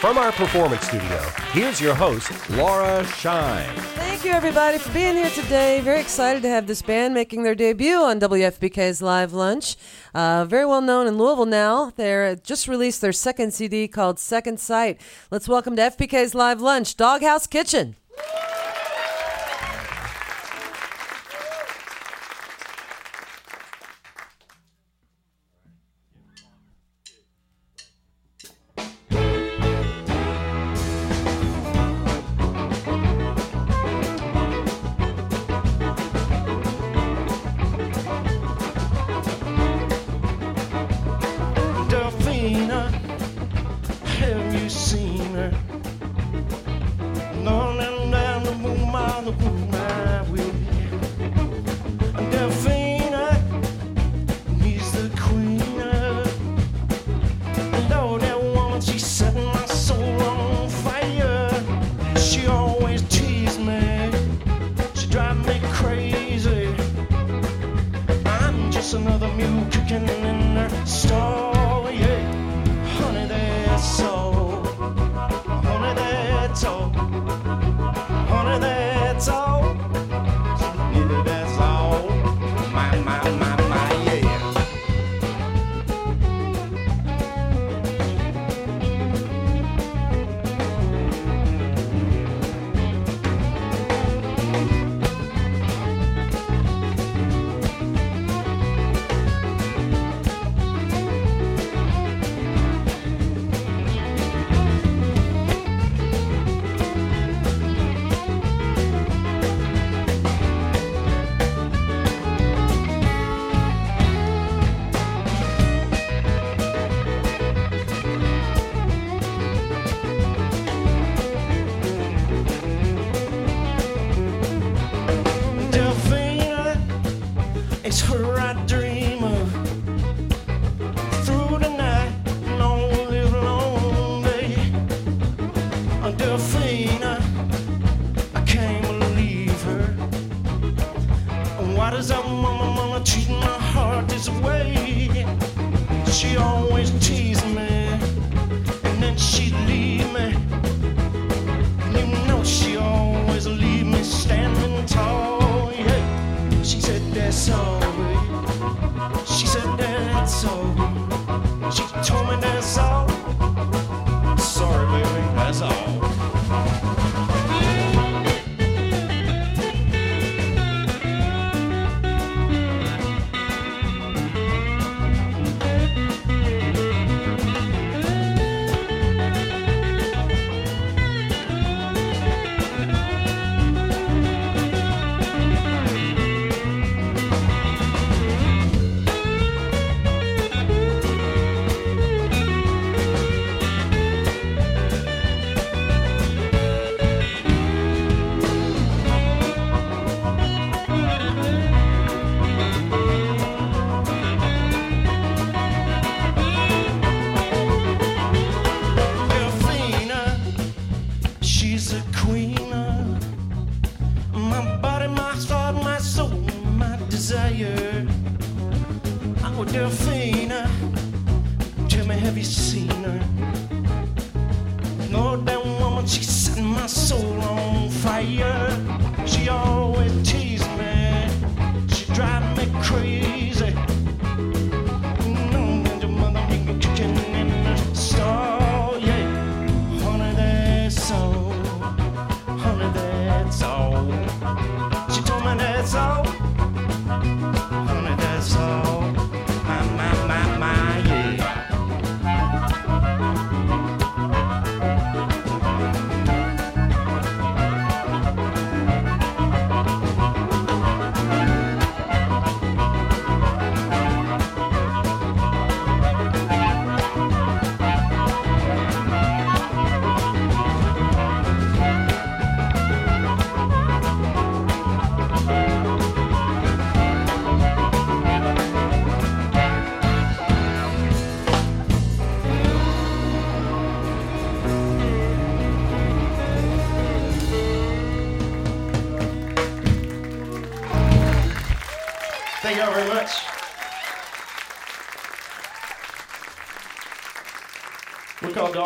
from our performance studio, here's your host, Laura Shine. Thank you, everybody, for being here today. Very excited to have this band making their debut on WFPK's Live Lunch. Uh, very well known in Louisville now. They uh, just released their second CD called Second Sight. Let's welcome to FPK's Live Lunch, Doghouse Kitchen.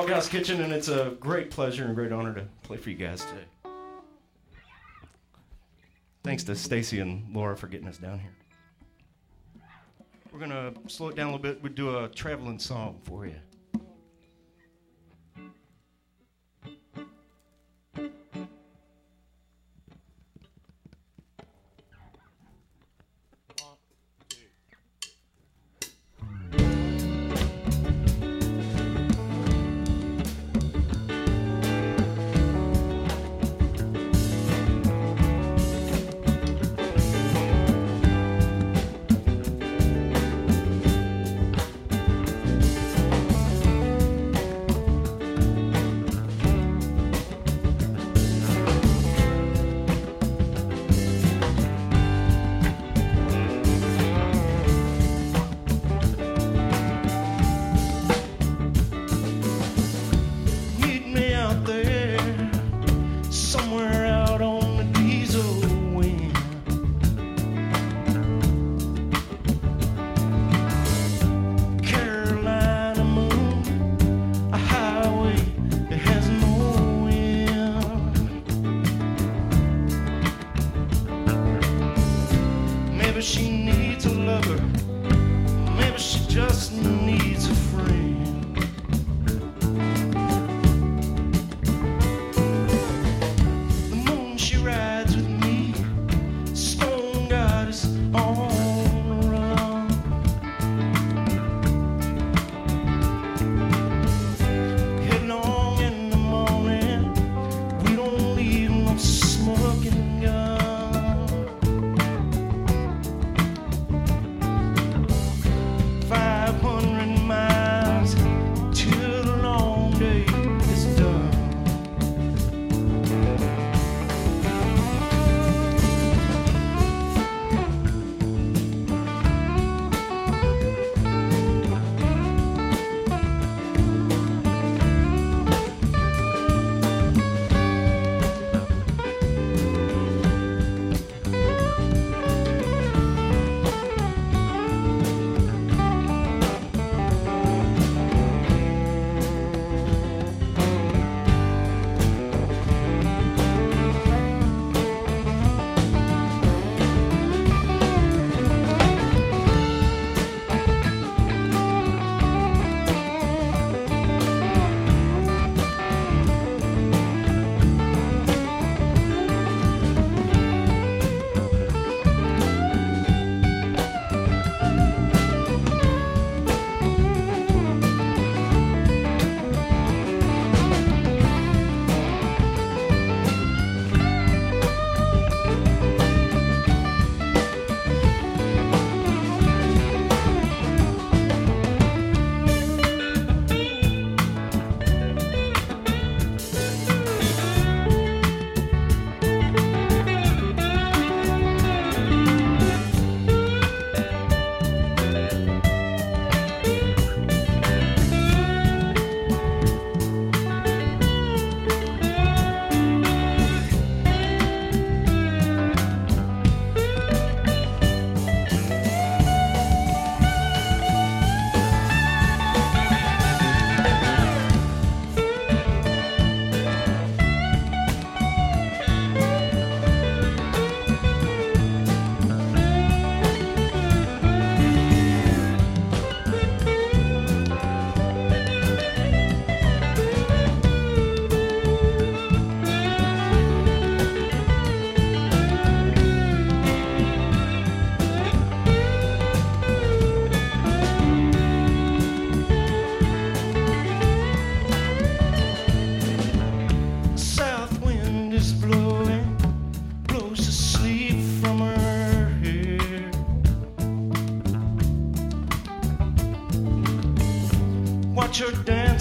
Doghouse Kitchen, and it's a great pleasure and great honor to play for you guys today. Thanks to Stacy and Laura for getting us down here. We're gonna slow it down a little bit. We'll do a traveling song for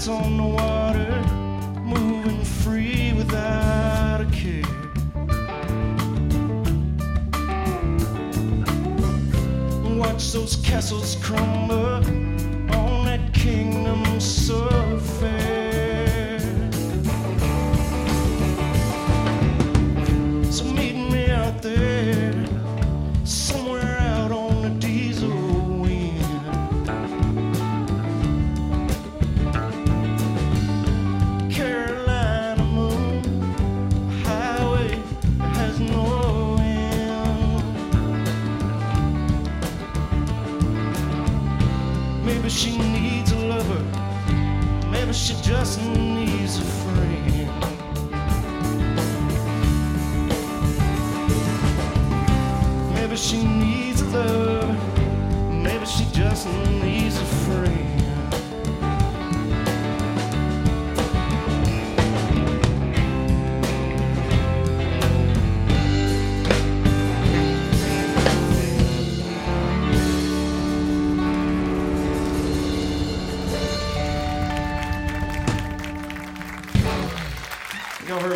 on the water, moving free without a care. Watch those castles crumble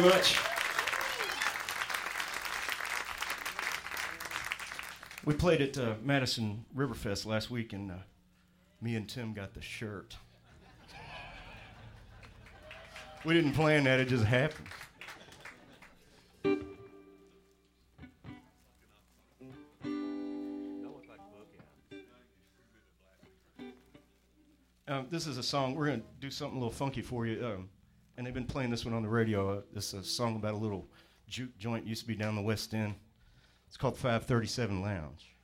very much. We played at uh, Madison Riverfest last week, and uh, me and Tim got the shirt. We didn't plan that; it just happened. Um, this is a song. We're going to do something a little funky for you. Um, and they've been playing this one on the radio. Uh, is a song about a little juke joint used to be down the West End. It's called 537 Lounge.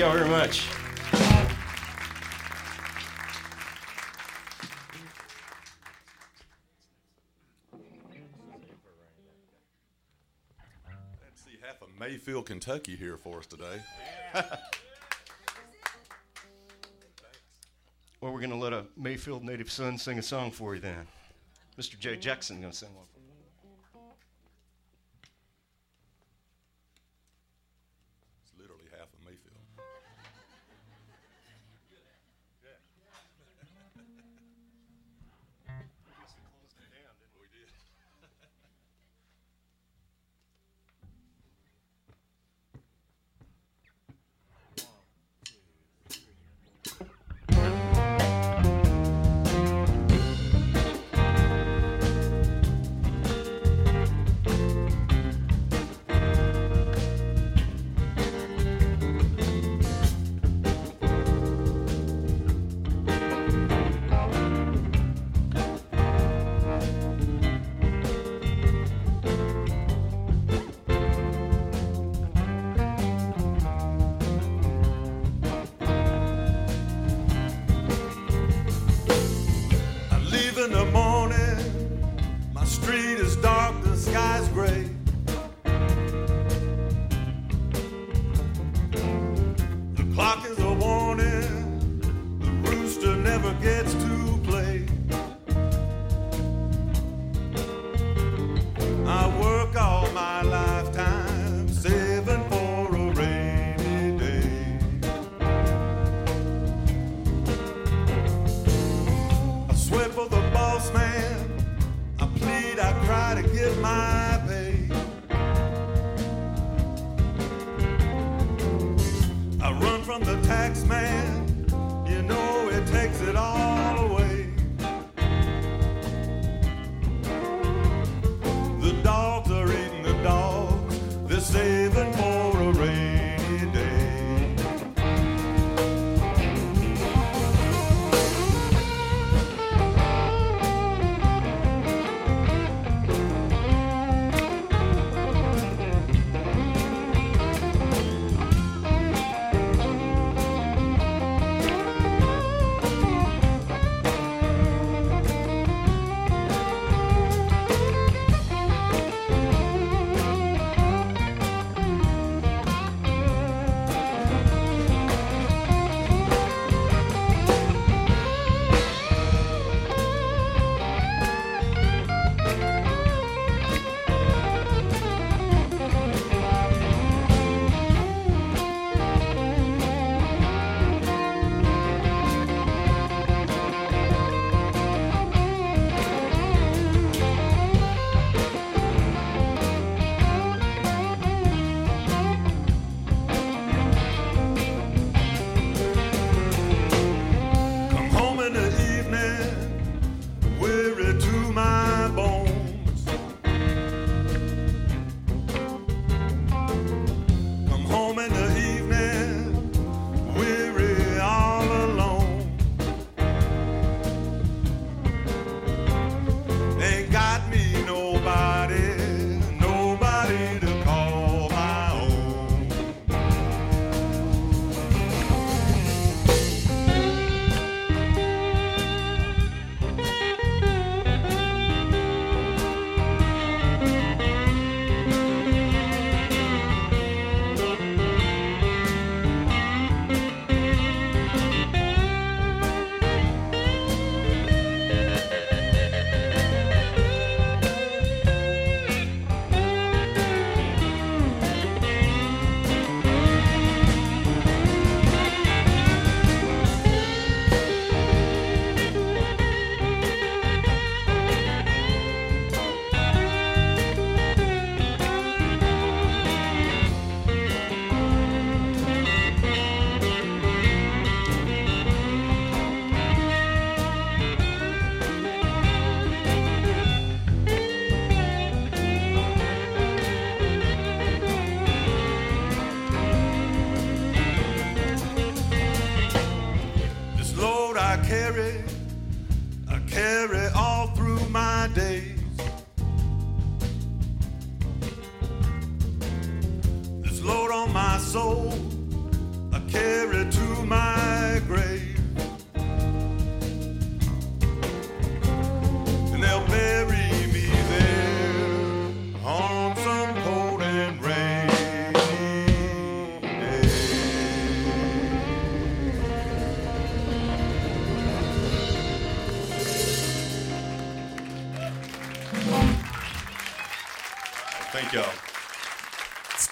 y'all very much. Let's see half of Mayfield, Kentucky here for us today. well, we're going to let a Mayfield native son sing a song for you then. Mr. Jay Jackson going to sing one.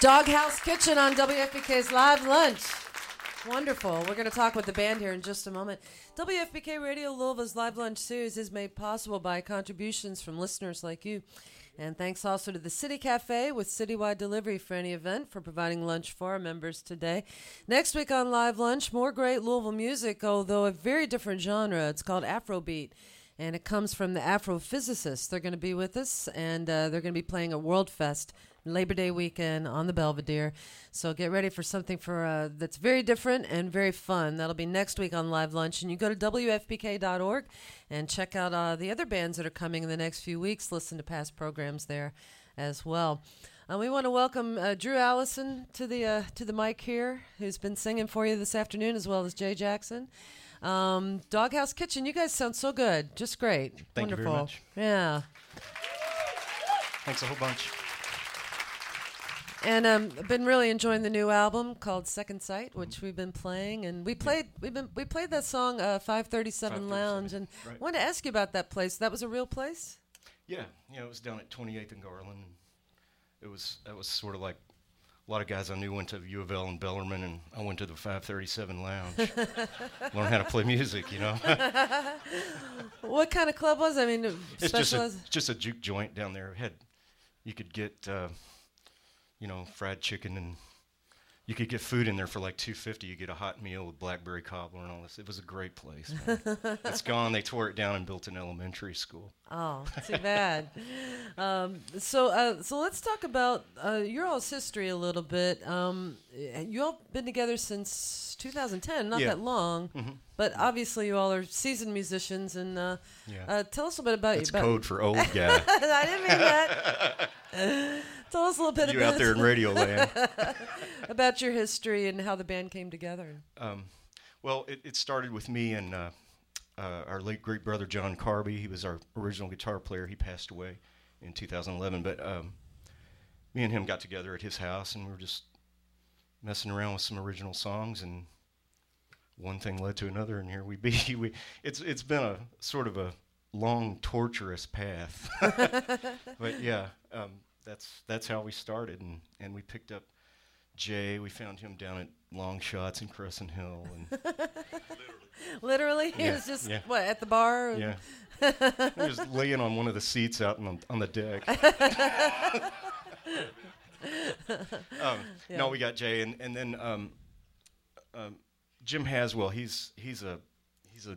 Doghouse Kitchen on WFPK's Live Lunch. Wonderful. We're going to talk with the band here in just a moment. WFBK Radio Louisville's Live Lunch series is made possible by contributions from listeners like you. And thanks also to the City Cafe with citywide delivery for any event for providing lunch for our members today. Next week on Live Lunch, more great Louisville music, although a very different genre. It's called Afrobeat and it comes from the Afrophysicists. They're going to be with us, and uh, they're going to be playing at World Fest Labor Day weekend on the Belvedere. So get ready for something for uh, that's very different and very fun. That'll be next week on Live Lunch, and you go to wfpk.org and check out uh, the other bands that are coming in the next few weeks. Listen to past programs there as well. Uh, we want to welcome uh, Drew Allison to the uh, to the mic here, who's been singing for you this afternoon, as well as Jay Jackson. Um, Doghouse Kitchen, you guys sound so good, just great, Thank you wonderful. very much. Yeah, Thanks a whole bunch. and um, I've been really enjoying the new album called Second Sight, which we've been playing, and we played we've been we played that song uh, 537 Lounge, and right. I wanted to ask you about that place. That was a real place. Yeah, yeah, it was down at 28th and Garland. And it was that was sort of like a lot of guys I knew went to U of L and Bellarmine, and I went to the 537 Lounge, learn how to play music. You know, What kind of club was? it? I mean, it's just a, just a juke joint down there. It had you could get uh, you know fried chicken and you could get food in there for like 250 you get a hot meal with blackberry cobbler and all this it was a great place it's gone they tore it down and built an elementary school Oh, too bad. um, so, uh, so let's talk about uh, your all's history a little bit. Um, you all been together since 2010, not Yeah. that long, but obviously you all are seasoned musicians. And uh, Yeah. uh, tell us a little bit about that's you. About, code for old guy I didn't mean that. Tell us a little bit you about, out there in radio land about your history and how the band came together. Um, well, it, it started with me and uh, uh, our late great brother John Carby. He was our original guitar player. He passed away in 2011. But um, me and him got together at his house, and we were just messing around with some original songs, and one thing led to another, and here we be. we, it's it's been a sort of a long, torturous path. but yeah, um, that's that's how we started, and, and we picked up Jay. We found him down at Long Shots in Crescent Hill, and Literally, he Yeah, was just yeah. what at the bar. yeah, he was laying on one of the seats out on, on the deck. um, No, we got Jay, and and then um, um, Jim Haswell. He's he's a he's a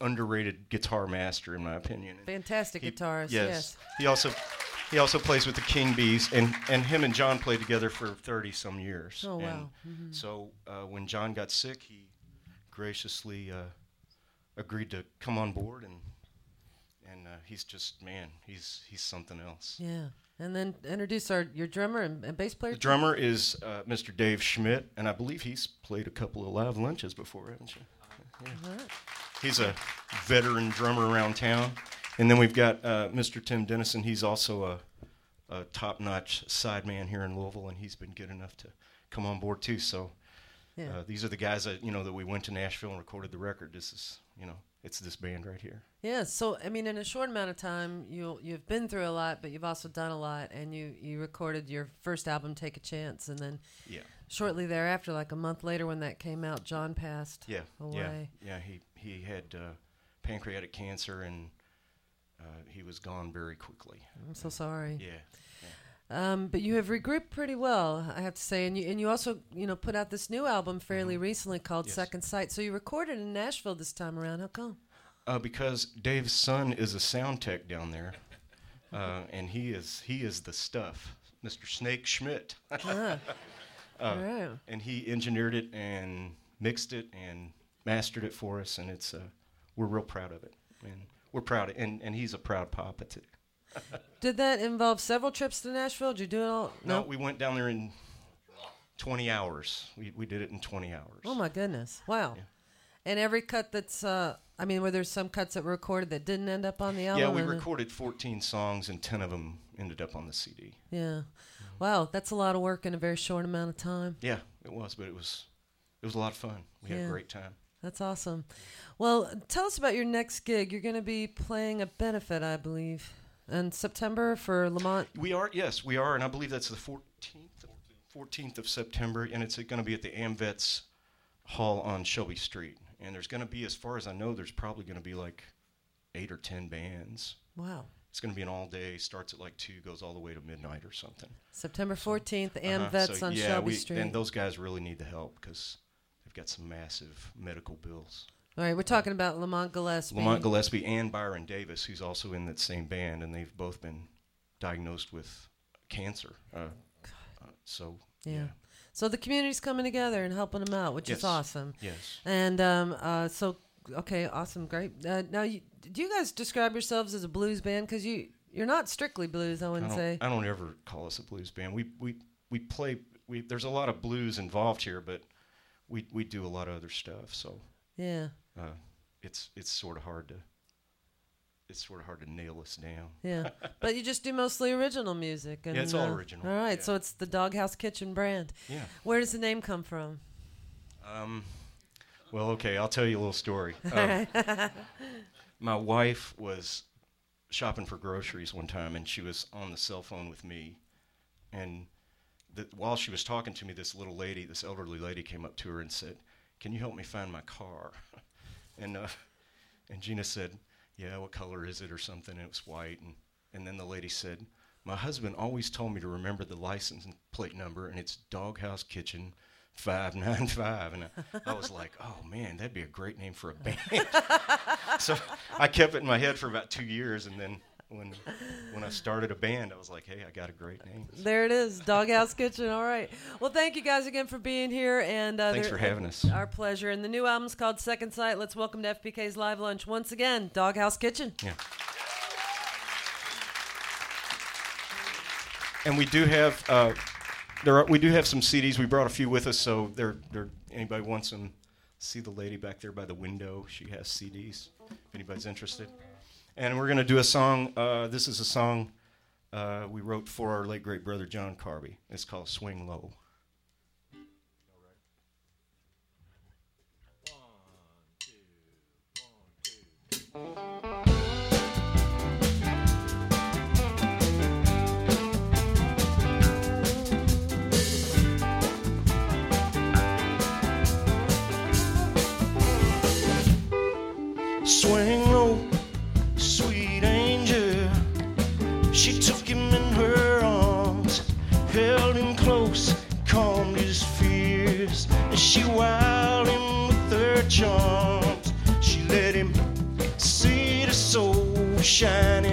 underrated guitar master in my opinion. Fantastic He- guitarist. Yes. yes. He also he also plays with the King Bees, and and him and John played together for thirty some years. Oh, wow. And So uh, when John got sick, he graciously uh, agreed to come on board, and and uh, he's just man, he's he's something else. Yeah. And then introduce our your drummer and, and bass player. The drummer is uh, Mr. Dave Schmidt, and I believe he's played a couple of live lunches before, haven't you? Yeah. He's a veteran drummer around town. And then we've got uh, Mr. Tim Dennison. He's also a, a top-notch sideman here in Louisville, and he's been good enough to come on board too. So Yeah. uh, these are the guys that you know that we went to Nashville and recorded the record. This is you know it's this band right here. Yeah, so I mean, in a short amount of time, you you've been through a lot, but you've also done a lot, and you you recorded your first album, "Take a Chance," and then Yeah. shortly thereafter, like a month later, when that came out, John passed Yeah, away. yeah, yeah. He he had uh, pancreatic cancer, and uh, he was gone very quickly. I'm so sorry. Yeah, Um, but you have regrouped pretty well, I have to say, and you and you also you know put out this new album fairly recently called Mm-hmm. Yes. Second Sight. So you recorded in Nashville this time around. How come? uh, because Dave's son is a sound tech down there, uh, and he is he is the stuff, Mr. Snake Schmidt, Ah. All right. and he engineered it and mixed it and mastered it for us, and it's uh, we're real proud of it, and we're proud, and and he's a proud papa too. Did that involve several trips to Nashville? Did you do it all? No, we went down there in 20 hours. We, we did it in 20 hours. Oh my goodness! Wow. And every cut that's, uh, I mean, were there some cuts that were recorded that didn't end up on the album? Yeah, we recorded 14 songs and 10 of them ended up on the CD. Yeah. Wow, that's a lot of work in a very short amount of time. Yeah, it was, but it was it was a lot of fun. We had a great time. That's awesome. Well, tell us about your next gig. You're going to be playing a benefit, I believe, in September for Lamont. We are, yes, we are, and I believe that's the 14th, 14th of September, and it's going to be at the AmVets Hall on Shelby Street. And there's going to be, as far as I know, there's probably going to be like eight or ten bands. Wow. It's going to be an all day, starts at like two, goes all the way to midnight or something. September 14th, Amvet's Uh-huh, so, on yeah, Shelby we, Street. And those guys really need the help because they've got some massive medical bills. All right, we're talking about Lamont Gillespie. Lamont Gillespie and Byron Davis, who's also in that same band, and they've both been diagnosed with cancer. Uh, uh, so Yeah. So the community's coming together and helping them out, which is awesome. Yes. And um, uh, so, okay, awesome, great. Uh, now, you, do you guys describe yourselves as a blues band? Because you you're not strictly blues, I I wouldn't don't, say. I don't ever call us a blues band. We we we play. We there's a lot of blues involved here, but we we do a lot of other stuff. So yeah, uh, it's it's sort of hard to it's sort of hard to nail us down. yeah. but you just do mostly original music. And, it's all uh, original, All right, yeah. so it's the Doghouse Kitchen brand. Yeah. Where does the name come from? Um, well, okay, I'll tell you a little story. Um, my wife was shopping for groceries one time, and she was on the cell phone with me. And the, while she was talking to me, this little lady, this elderly lady, came up to her and said, "Can you help me find my car?" and uh, and Gina said, "Yeah, what color is it or something?" And it was white. And and then the lady said, "My husband always told me to remember the license plate number, and it's Doghouse Kitchen." 595 and I, I was like oh man that'd be a great name for a band so i kept it in my head for about two years and then when when i started a band i was like hey i got a great name There it is, Doghouse Kitchen. All right. Well, thank you guys again for being here, and uh, Thanks for having us. Our pleasure. And the new album's called Second Sight. Let's welcome to FPK's live lunch once again, Doghouse Kitchen. yeah and we do have uh, there are, we do have some CDs. We brought a few with us, so there there anybody wants them. See the lady back there by the window. She has CDs. If anybody's interested, and we're gonna do a song. Uh, this is a song uh, we wrote for our late great brother John Carby. It's called "Swing Low." She took him in her arms, held him close, calmed his fears. And she wowed him with her charms. She let him see the soul shine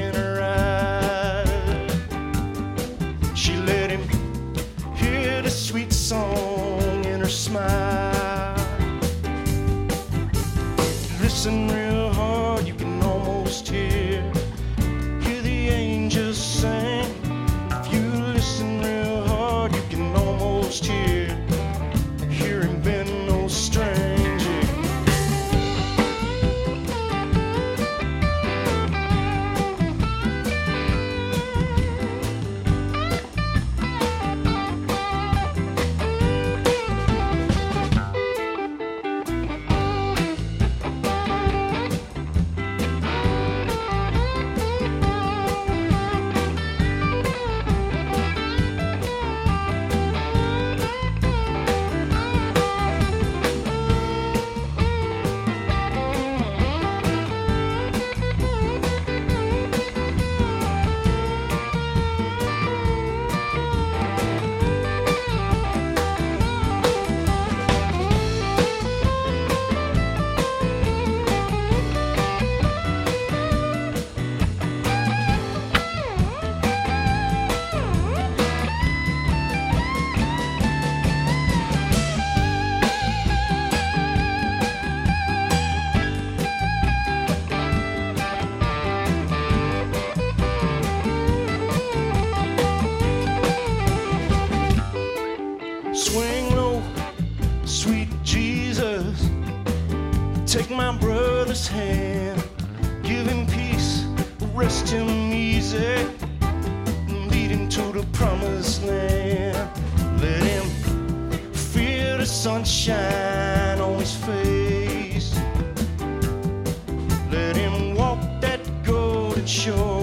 Jesus. Take my brother's hand, give him peace, rest him easy, lead him to the promised land. Let him feel the sunshine on his face. Let him walk that golden shore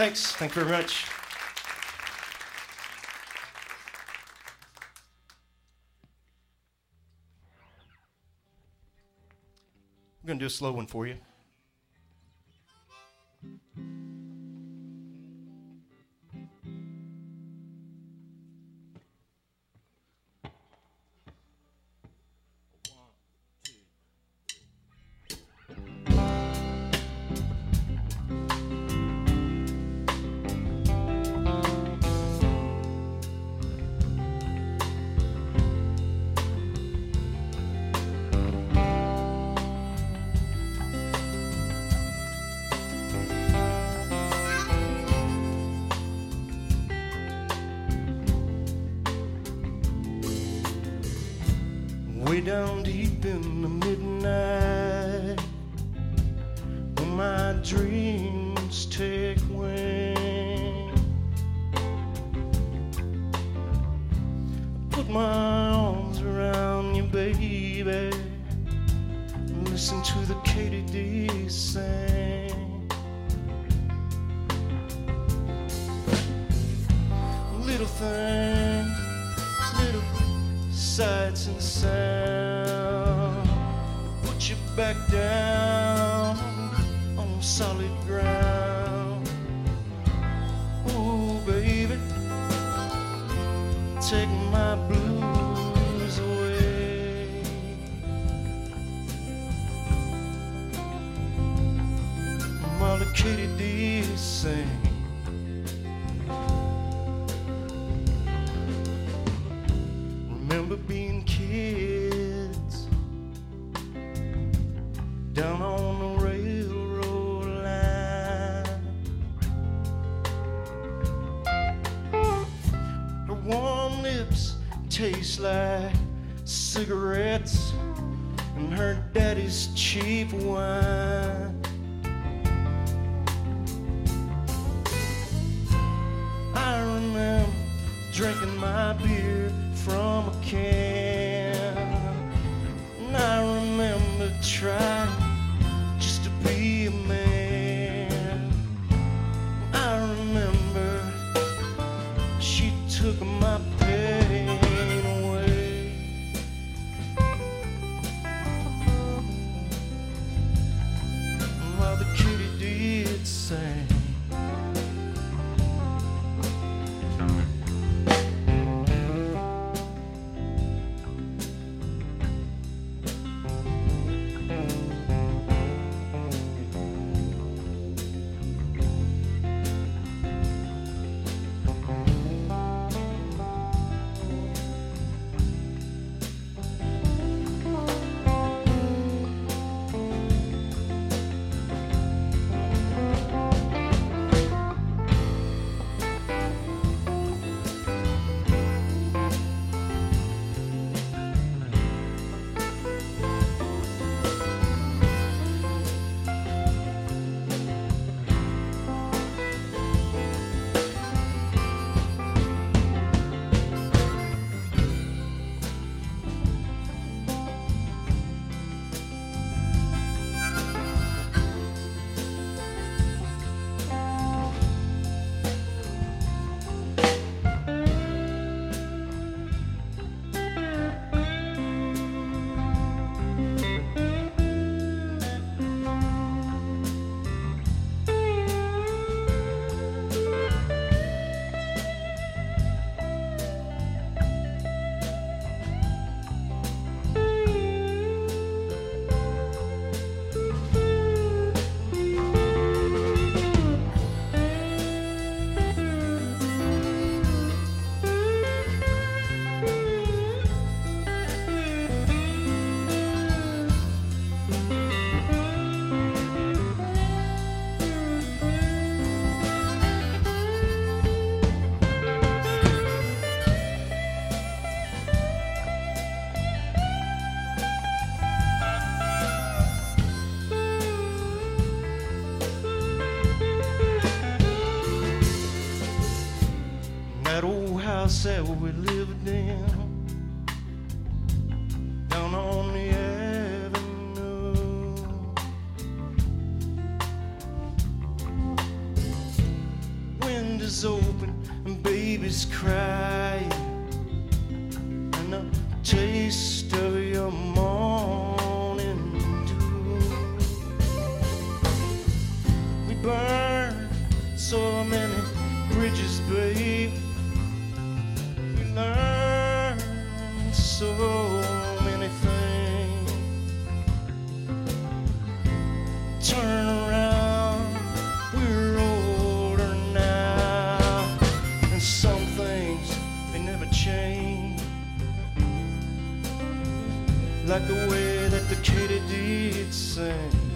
Thanks. Thank you very much. I'm going to do a slow one for you. cigarettes and her daddy's cheap wine. myself we live. Like the way that the katydids sing.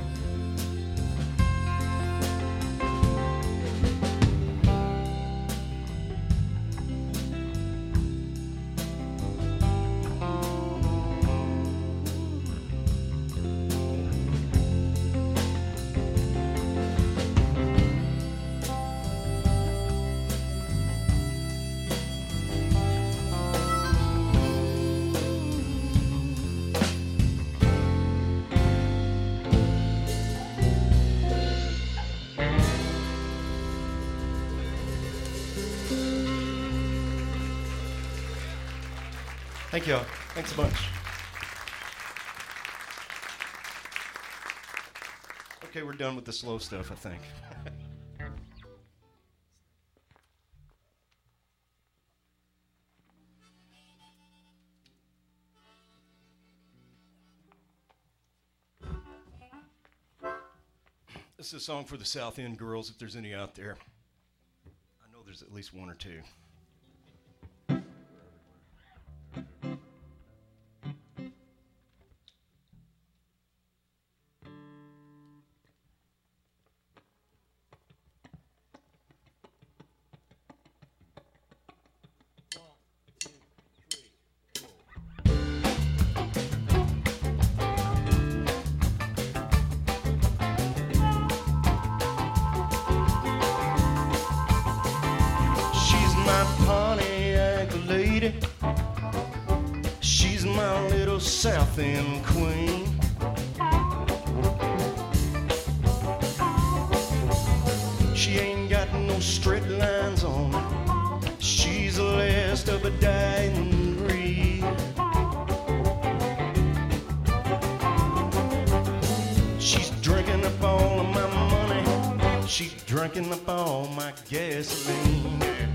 Done with the slow stuff, I think. This is a song for the South End girls, if there's any out there. I know there's at least one or two. She ain't got no straight lines on her. She's the last of a dying breed. She's drinking up all of my money. She's drinking up all my gasoline.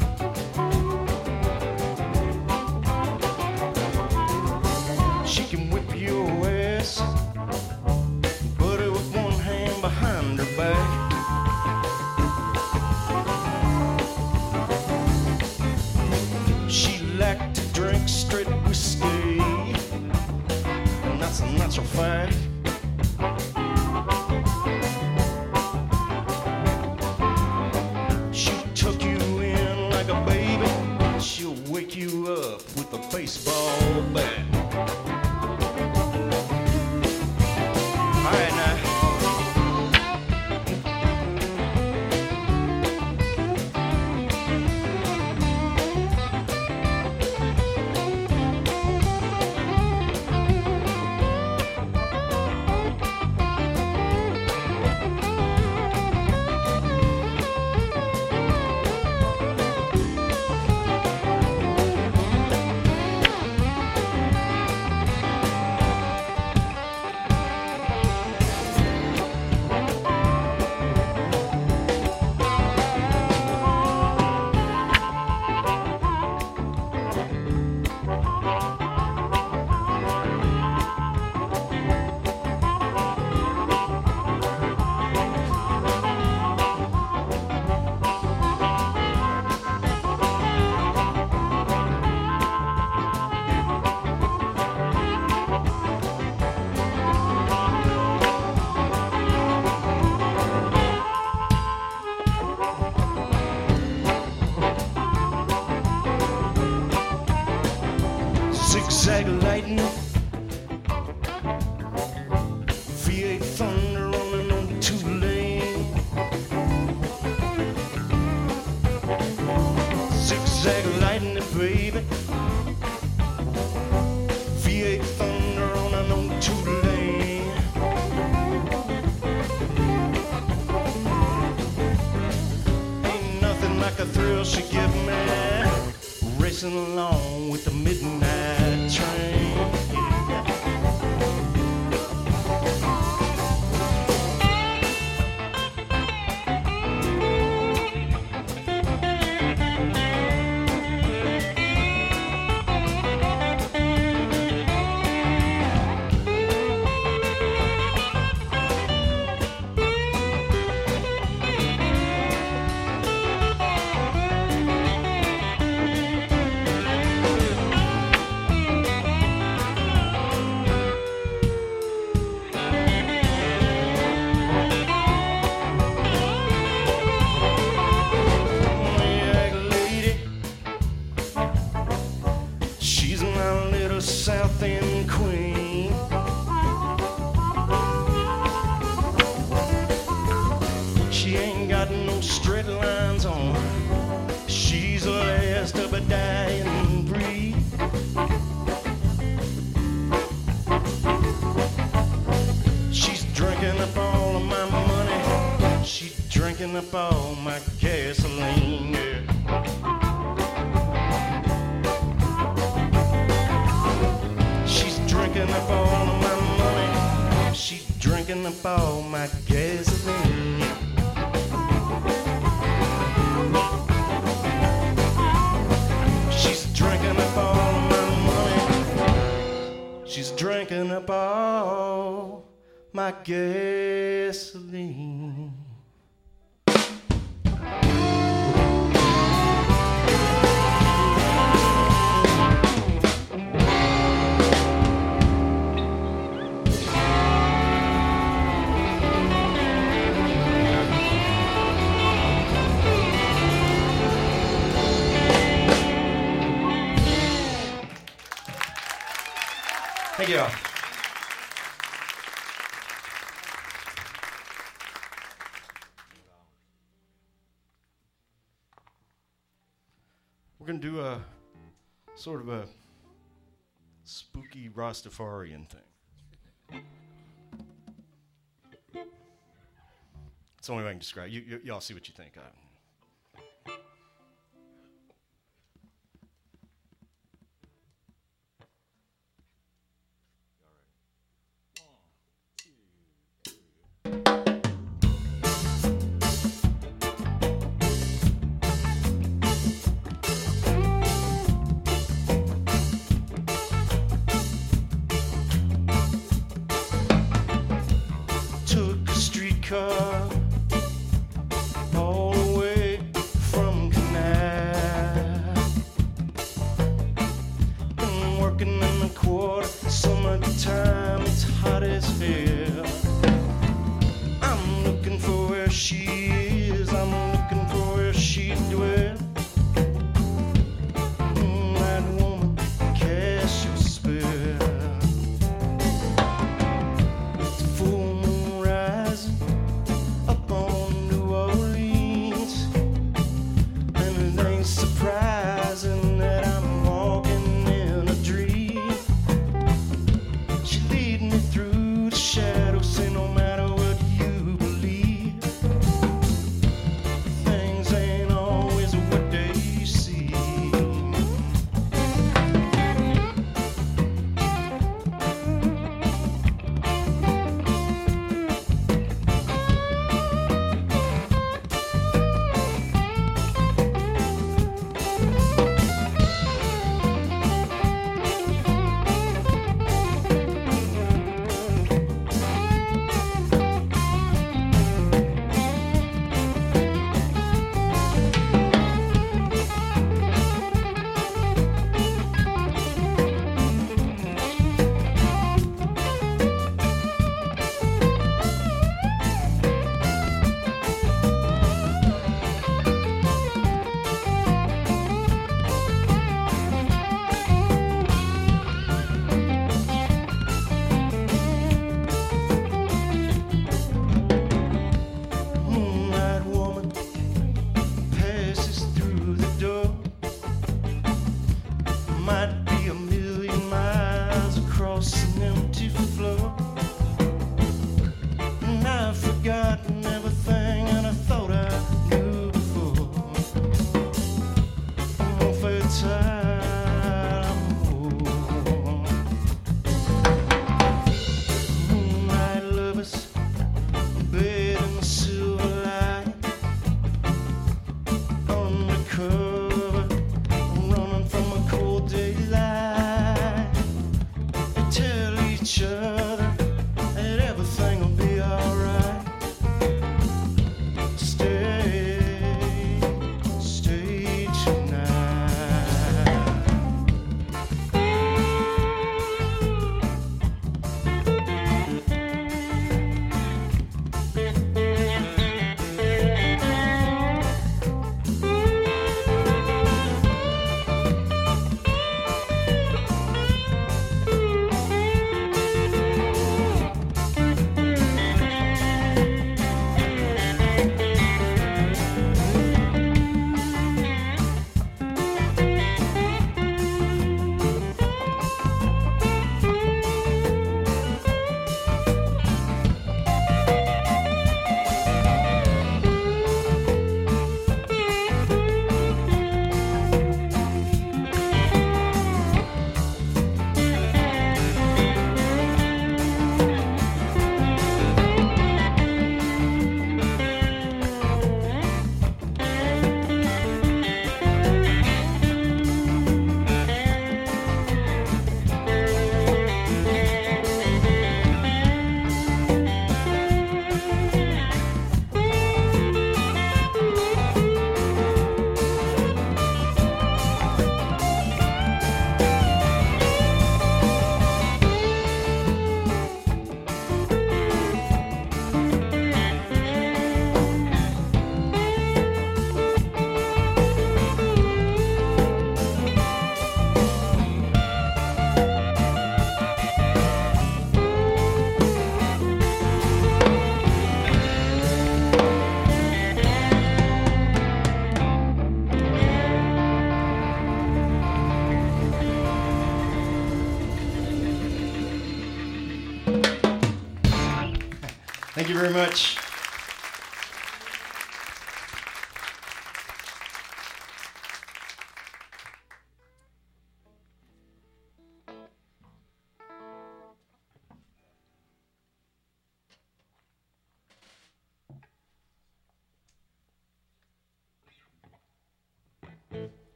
Up Drinking up all my gasoline. She's drinking up all my money. She's drinking up all my gasoline. You. We're gonna do a sort of a spooky Rastafarian thing. It's the only way I can describe. it. You, you, y'all see what you think. All the way from Been working in the quarter, summertime, it's hot as hell.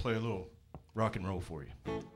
play a little rock and roll for you.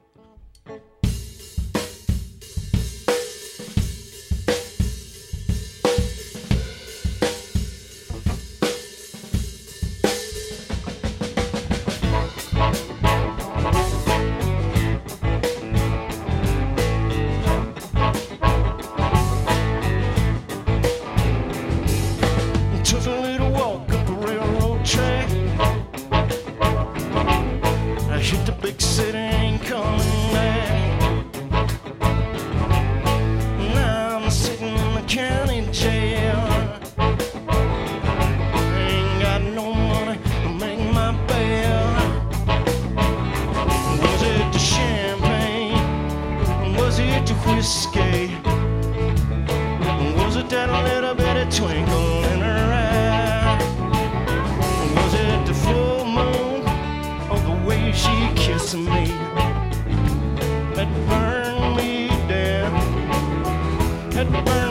that.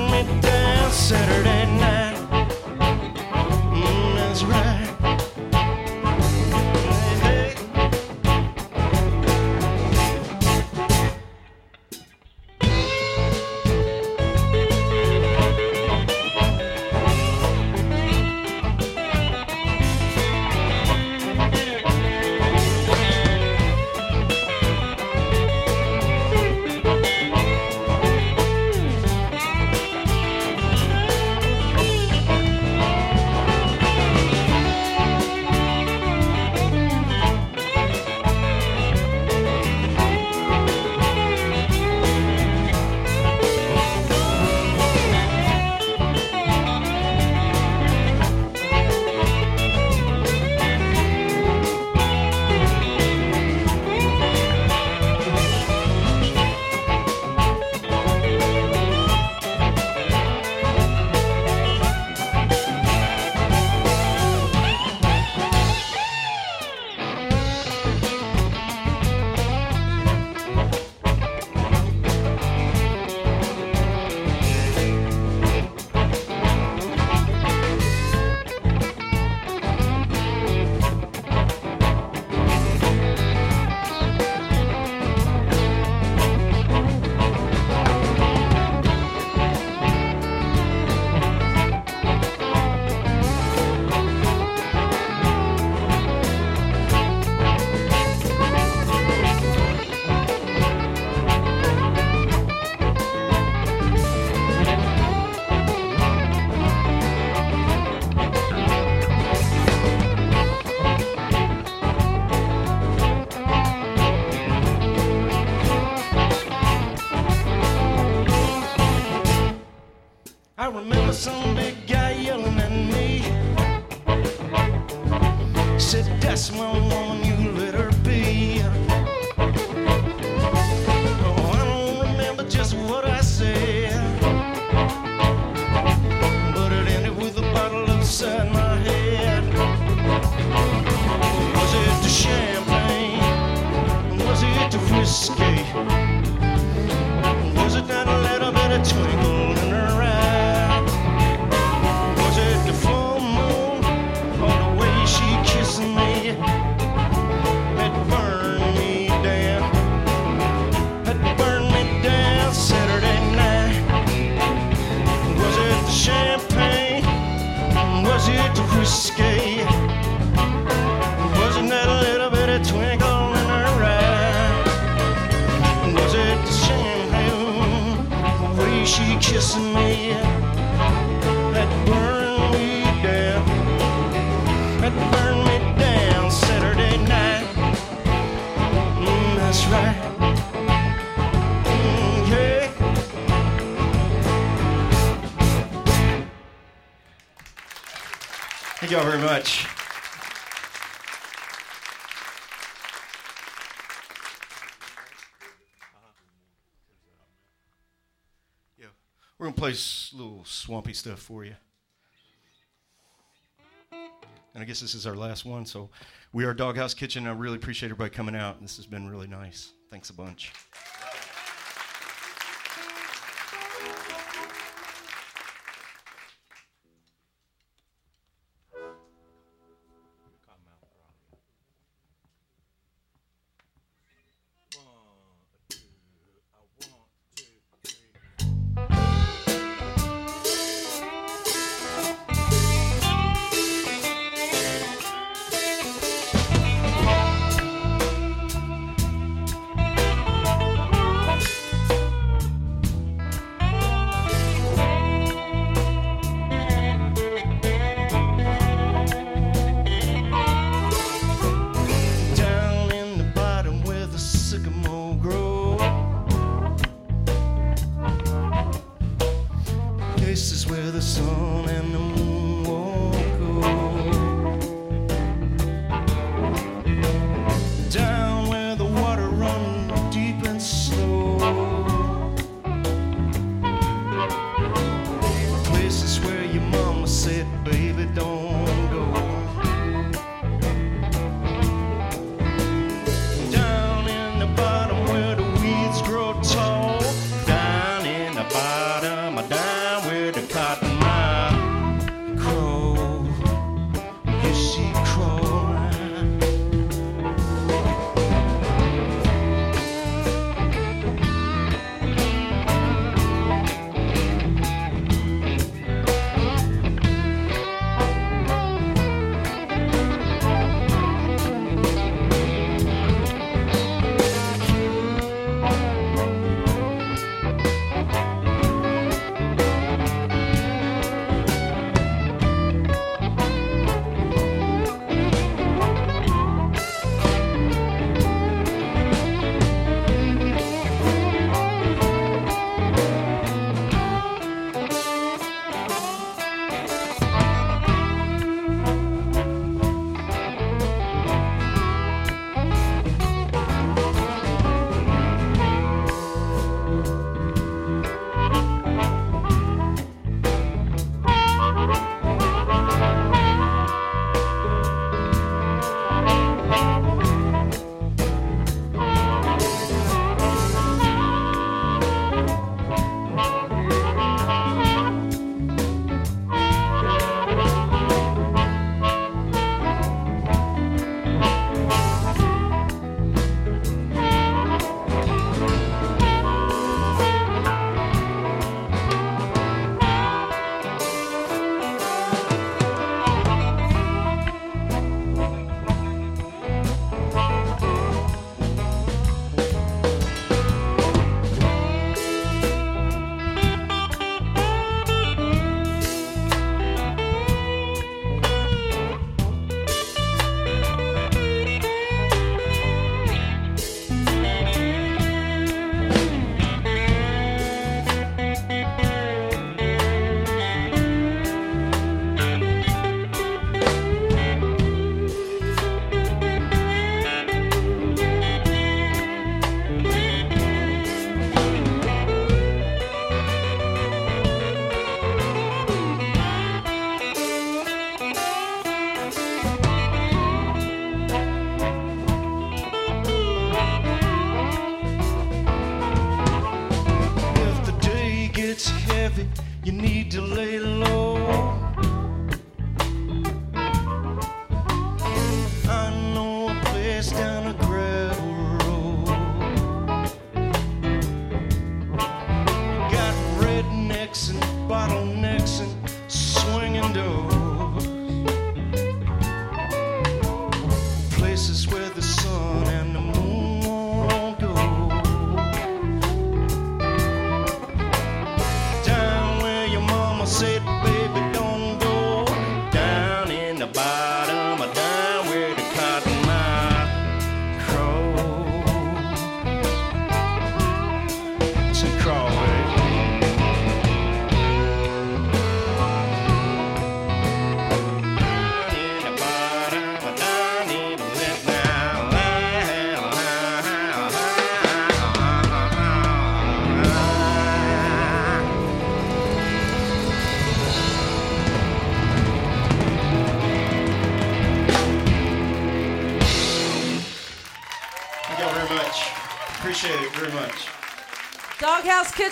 swampy stuff for you. And I guess this is our last one. So we are Doghouse Kitchen. I really appreciate everybody coming out. This has been really nice. Thanks a bunch.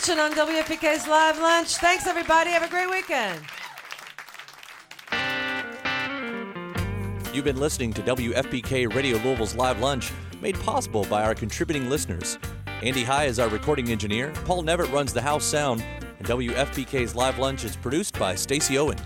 Kitchen on WFPK's Live Lunch. Thanks, everybody. Have a great weekend. You've been listening to WFPK Radio Louisville's Live Lunch, made possible by our contributing listeners. Andy High is our recording engineer, Paul Nevitt runs the house sound, and WFPK's Live Lunch is produced by Stacy Owen.